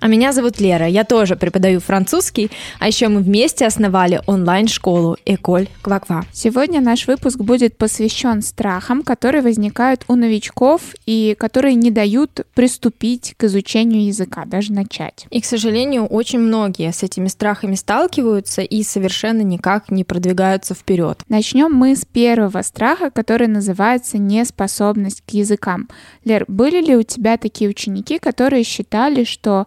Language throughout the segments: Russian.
А меня зовут Лера, я тоже преподаю французский, а еще мы вместе основали онлайн-школу Эколь Кваква. Сегодня наш выпуск будет посвящен страхам, которые возникают у новичков и которые не дают приступить к изучению языка, даже начать. И, к сожалению, очень многие с этими страхами сталкиваются и совершенно никак не продвигаются вперед. Начнем мы с первого страха, который называется неспособность к языкам. Лер, были ли у тебя такие ученики, которые считали, что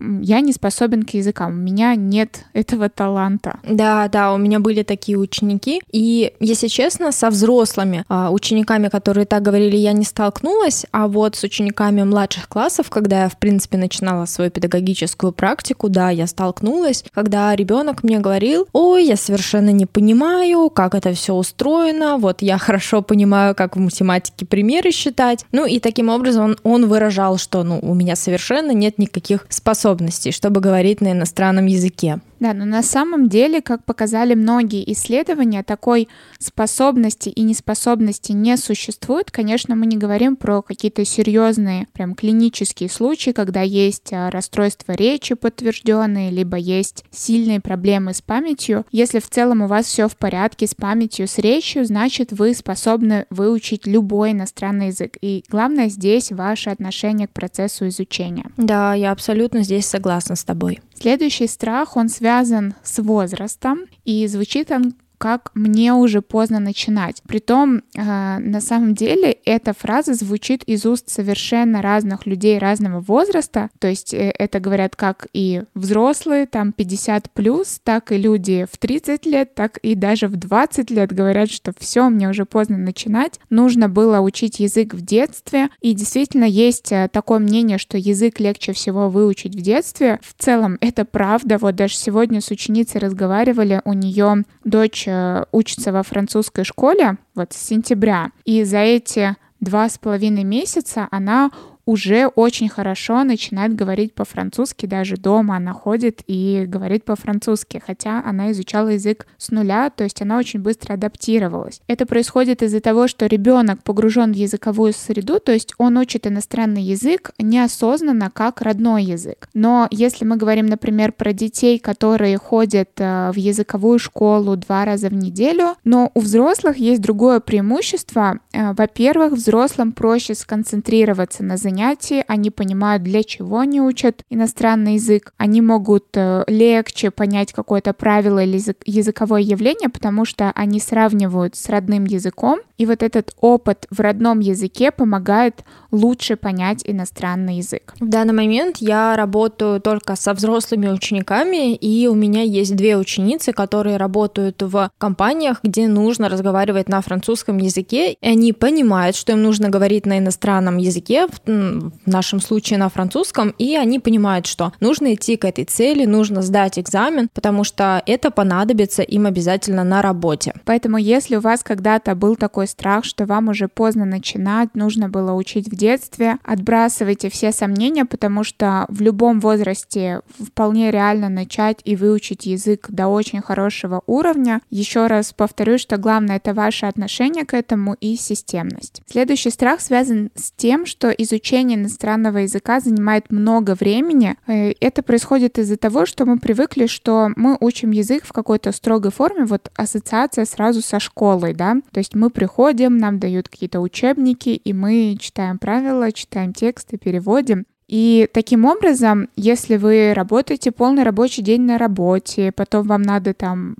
я не способен к языкам, у меня нет этого таланта. Да, да, у меня были такие ученики, и, если честно, со взрослыми а, учениками, которые так говорили, я не столкнулась, а вот с учениками младших классов, когда я, в принципе, начинала свою педагогическую практику, да, я столкнулась, когда ребенок мне говорил, ой, я совершенно не понимаю, как это все устроено, вот я хорошо понимаю, как в математике примеры считать, ну и таким образом он, он выражал, что, ну, у меня совершенно нет никаких способностей способностей, чтобы говорить на иностранном языке. Да, но на самом деле, как показали многие исследования, такой способности и неспособности не существует. Конечно, мы не говорим про какие-то серьезные, прям клинические случаи, когда есть а, расстройство речи подтвержденные, либо есть сильные проблемы с памятью. Если в целом у вас все в порядке с памятью, с речью, значит вы способны выучить любой иностранный язык. И главное здесь ваше отношение к процессу изучения. Да, я абсолютно здесь согласна с тобой. Следующий страх, он связан с возрастом, и звучит он как мне уже поздно начинать. Притом, э, на самом деле, эта фраза звучит из уст совершенно разных людей разного возраста. То есть э, это говорят как и взрослые, там 50 плюс, так и люди в 30 лет, так и даже в 20 лет говорят, что все, мне уже поздно начинать. Нужно было учить язык в детстве. И действительно есть э, такое мнение, что язык легче всего выучить в детстве. В целом это правда. Вот даже сегодня с ученицей разговаривали, у нее дочь учится во французской школе вот с сентября, и за эти два с половиной месяца она уже очень хорошо начинает говорить по-французски, даже дома она ходит и говорит по-французски, хотя она изучала язык с нуля, то есть она очень быстро адаптировалась. Это происходит из-за того, что ребенок погружен в языковую среду, то есть он учит иностранный язык неосознанно как родной язык. Но если мы говорим, например, про детей, которые ходят э, в языковую школу два раза в неделю, но у взрослых есть другое преимущество. Э, во-первых, взрослым проще сконцентрироваться на занятиях, занятии, они понимают, для чего они учат иностранный язык, они могут э, легче понять какое-то правило или языковое явление, потому что они сравнивают с родным языком, и вот этот опыт в родном языке помогает лучше понять иностранный язык. В данный момент я работаю только со взрослыми учениками, и у меня есть две ученицы, которые работают в компаниях, где нужно разговаривать на французском языке, и они понимают, что им нужно говорить на иностранном языке, в нашем случае на французском, и они понимают, что нужно идти к этой цели, нужно сдать экзамен, потому что это понадобится им обязательно на работе. Поэтому если у вас когда-то был такой страх, что вам уже поздно начинать, нужно было учить в детстве, отбрасывайте все сомнения, потому что в любом возрасте вполне реально начать и выучить язык до очень хорошего уровня. Еще раз повторю, что главное это ваше отношение к этому и системность. Следующий страх связан с тем, что изучение иностранного языка занимает много времени. Э, это происходит из-за того, что мы привыкли, что мы учим язык в какой-то строгой форме, вот ассоциация сразу со школой, да, то есть мы приходим приходим, нам дают какие-то учебники, и мы читаем правила, читаем тексты, переводим. И таким образом, если вы работаете полный рабочий день на работе, потом вам надо там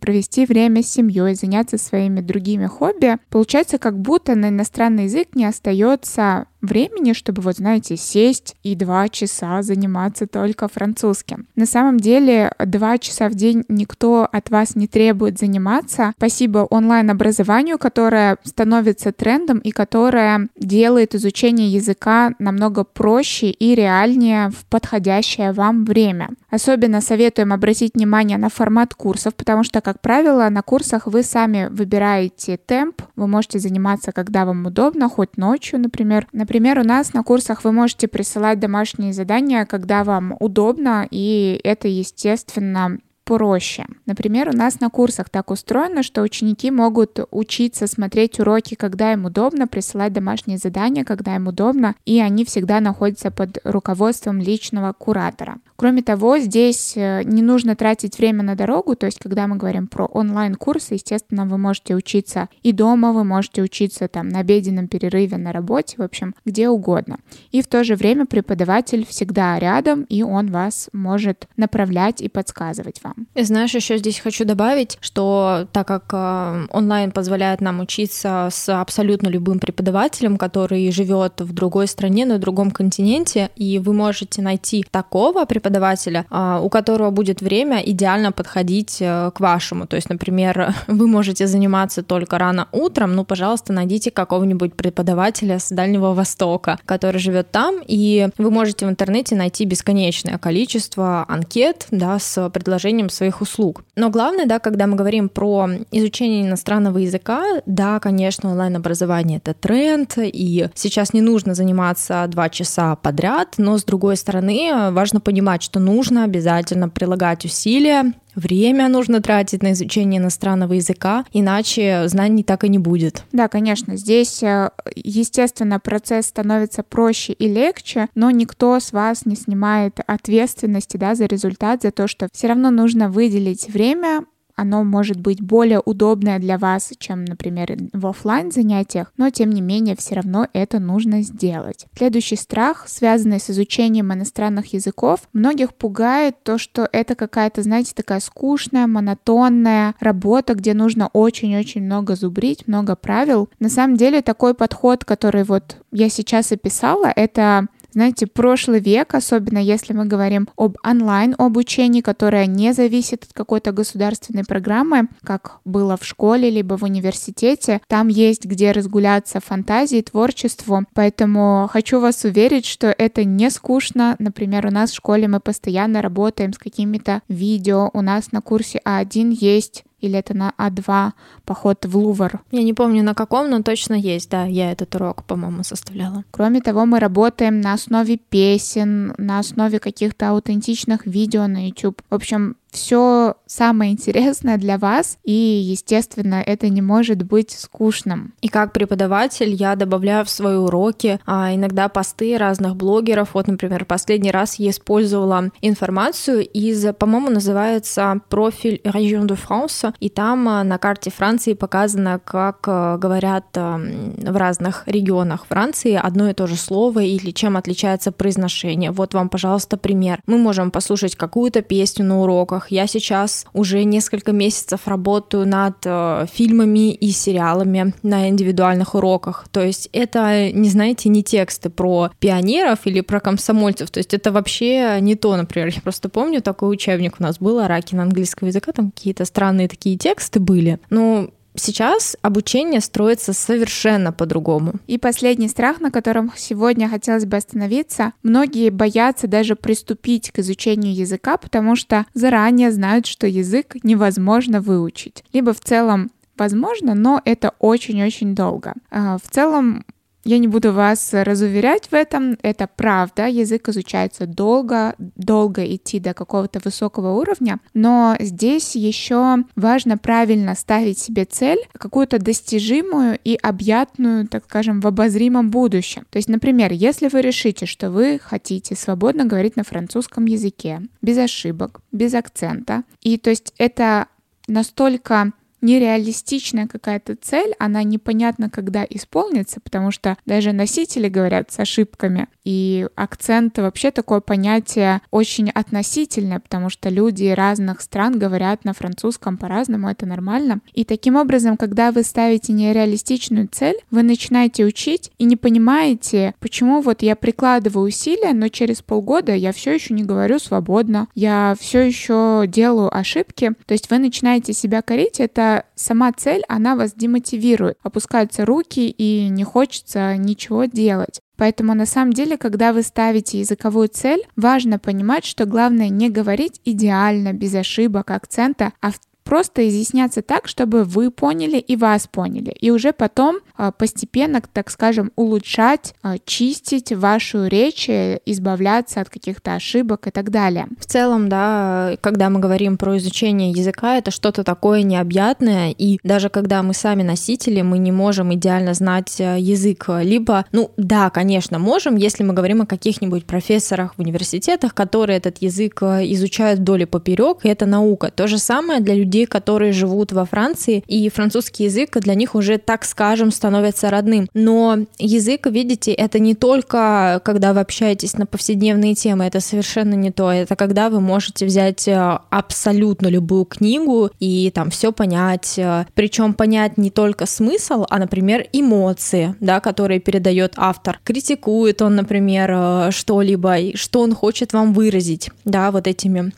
провести время с семьей, заняться своими другими хобби, получается, как будто на иностранный язык не остается времени, чтобы, вот знаете, сесть и два часа заниматься только французским. На самом деле, два часа в день никто от вас не требует заниматься. Спасибо онлайн-образованию, которое становится трендом и которое делает изучение языка намного проще и реальнее в подходящее вам время. Особенно советуем обратить внимание на формат курсов, потому что, как правило, на курсах вы сами выбираете темп, вы можете заниматься, когда вам удобно, хоть ночью, например. Например, у нас на курсах вы можете присылать домашние задания, когда вам удобно, и это, естественно, проще. Например, у нас на курсах так устроено, что ученики могут учиться смотреть уроки, когда им удобно, присылать домашние задания, когда им удобно, и они всегда находятся под руководством личного куратора. Кроме того, здесь э, не нужно тратить время на дорогу, то есть когда мы говорим про онлайн-курсы, естественно, вы можете учиться и дома, вы можете учиться там на обеденном перерыве, на работе, в общем, где угодно. И в то же время преподаватель всегда рядом, и он вас может направлять и подсказывать вам. Знаешь, еще здесь хочу добавить, что так как э, онлайн позволяет нам учиться с абсолютно любым преподавателем, который живет в другой стране, на другом континенте, и вы можете найти такого преподавателя, а, у которого будет время идеально подходить э, к вашему. То есть, например, вы можете заниматься только рано утром, ну, пожалуйста, найдите какого-нибудь преподавателя с Дальнего Востока, который живет там, и вы можете в интернете найти бесконечное количество анкет, да, с предложением своих услуг. Но главное, да, когда мы говорим про изучение иностранного языка, да, конечно, онлайн-образование — это тренд, и сейчас не нужно заниматься два часа подряд, но, с другой стороны, важно понимать, что нужно обязательно прилагать усилия, Время нужно тратить на изучение иностранного языка, иначе знаний так и не будет. Да, конечно, здесь, э, естественно, процесс становится проще и легче, но никто с вас не снимает ответственности да, за результат, за то, что все равно нужно выделить время оно может быть более удобное для вас, чем, например, в офлайн занятиях, но тем не менее все равно это нужно сделать. Следующий страх, связанный с изучением иностранных языков, многих пугает то, что это какая-то, знаете, такая скучная, монотонная работа, где нужно очень-очень много зубрить, много правил. На самом деле такой подход, который вот я сейчас описала, это знаете, прошлый век, особенно если мы говорим об онлайн-обучении, которое не зависит от какой-то государственной программы, как было в школе либо в университете, там есть где разгуляться фантазии, творчеству. Поэтому хочу вас уверить, что это не скучно. Например, у нас в школе мы постоянно работаем с какими-то видео. У нас на курсе А1 есть или это на А2 поход в Лувр. Я не помню на каком, но точно есть, да, я этот урок, по-моему, составляла. Кроме того, мы работаем на основе песен, на основе каких-то аутентичных видео на YouTube. В общем, все самое интересное для вас, и, естественно, это не может быть скучным. И как преподаватель я добавляю в свои уроки а, иногда посты разных блогеров. Вот, например, последний раз я использовала информацию из, по-моему, называется профиль Région de France, и там а, на карте Франции показано, как а, говорят в разных регионах Франции одно и то же слово или чем отличается произношение. Вот вам, пожалуйста, пример. Мы можем послушать какую-то песню на уроках, уроках. Я сейчас уже несколько месяцев работаю над э, фильмами и сериалами на индивидуальных уроках. То есть это, не знаете, не тексты про пионеров или про комсомольцев. То есть это вообще не то, например. Я просто помню, такой учебник у нас был, Аракин английского языка, там какие-то странные такие тексты были. Ну, Сейчас обучение строится совершенно по-другому. И последний страх, на котором сегодня хотелось бы остановиться. Многие боятся даже приступить к изучению языка, потому что заранее знают, что язык невозможно выучить. Либо в целом возможно, но это очень-очень долго. А, в целом я не буду вас разуверять в этом, это правда, язык изучается долго, долго идти до какого-то высокого уровня, но здесь еще важно правильно ставить себе цель, какую-то достижимую и объятную, так скажем, в обозримом будущем. То есть, например, если вы решите, что вы хотите свободно говорить на французском языке, без ошибок, без акцента, и то есть это настолько нереалистичная какая-то цель, она непонятно когда исполнится, потому что даже носители говорят с ошибками, и акцент вообще такое понятие очень относительное, потому что люди разных стран говорят на французском по-разному, это нормально. И таким образом, когда вы ставите нереалистичную цель, вы начинаете учить и не понимаете, почему вот я прикладываю усилия, но через полгода я все еще не говорю свободно, я все еще делаю ошибки. То есть вы начинаете себя корить, это сама цель, она вас демотивирует. Опускаются руки и не хочется ничего делать. Поэтому на самом деле, когда вы ставите языковую цель, важно понимать, что главное не говорить идеально, без ошибок, акцента, а просто изъясняться так, чтобы вы поняли и вас поняли. И уже потом а, постепенно, так скажем, улучшать, а, чистить вашу речь, э, избавляться от каких-то ошибок и так далее. В целом, да, когда мы говорим про изучение языка, это что-то такое необъятное, и даже когда мы сами носители, мы не можем идеально знать э, язык. Либо, ну да, конечно, можем, если мы говорим о каких-нибудь профессорах в университетах, которые этот язык э, изучают вдоль и поперек, и это наука. То же самое для людей, людей, которые живут во Франции, и французский язык для них уже, так скажем, становится родным. Но язык, видите, это не только когда вы общаетесь на повседневные темы, это совершенно не то. Это когда вы можете взять э, абсолютно любую книгу и там все понять. Э, Причем понять не только смысл, а, например, эмоции, да, которые передает автор. Критикует он, например, э, что-либо, что он хочет вам выразить, да, вот этими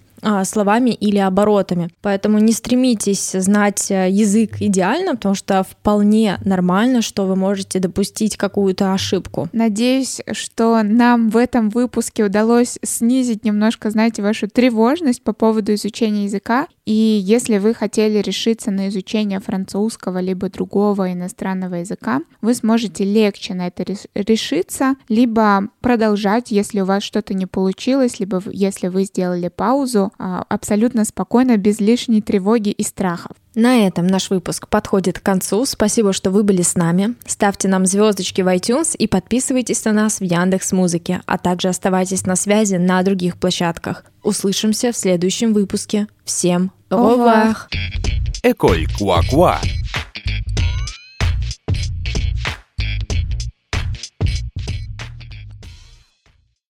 словами или оборотами. Поэтому не стремитесь знать э, язык идеально, потому что вполне нормально, что вы можете допустить какую-то ошибку. Надеюсь, что нам в этом выпуске удалось снизить немножко, знаете, вашу тревожность по поводу изучения языка. И если вы хотели решиться на изучение французского либо другого иностранного языка, вы сможете легче на это решиться, либо продолжать, если у вас что-то не получилось, либо если вы сделали паузу, а, абсолютно спокойно, без лишней тревоги и страхов. На этом наш выпуск подходит к концу. Спасибо, что вы были с нами. Ставьте нам звездочки в iTunes и подписывайтесь на нас в Яндекс Музыке, а также оставайтесь на связи на других площадках. Услышимся в следующем выпуске. Всем! École Quoi Quoi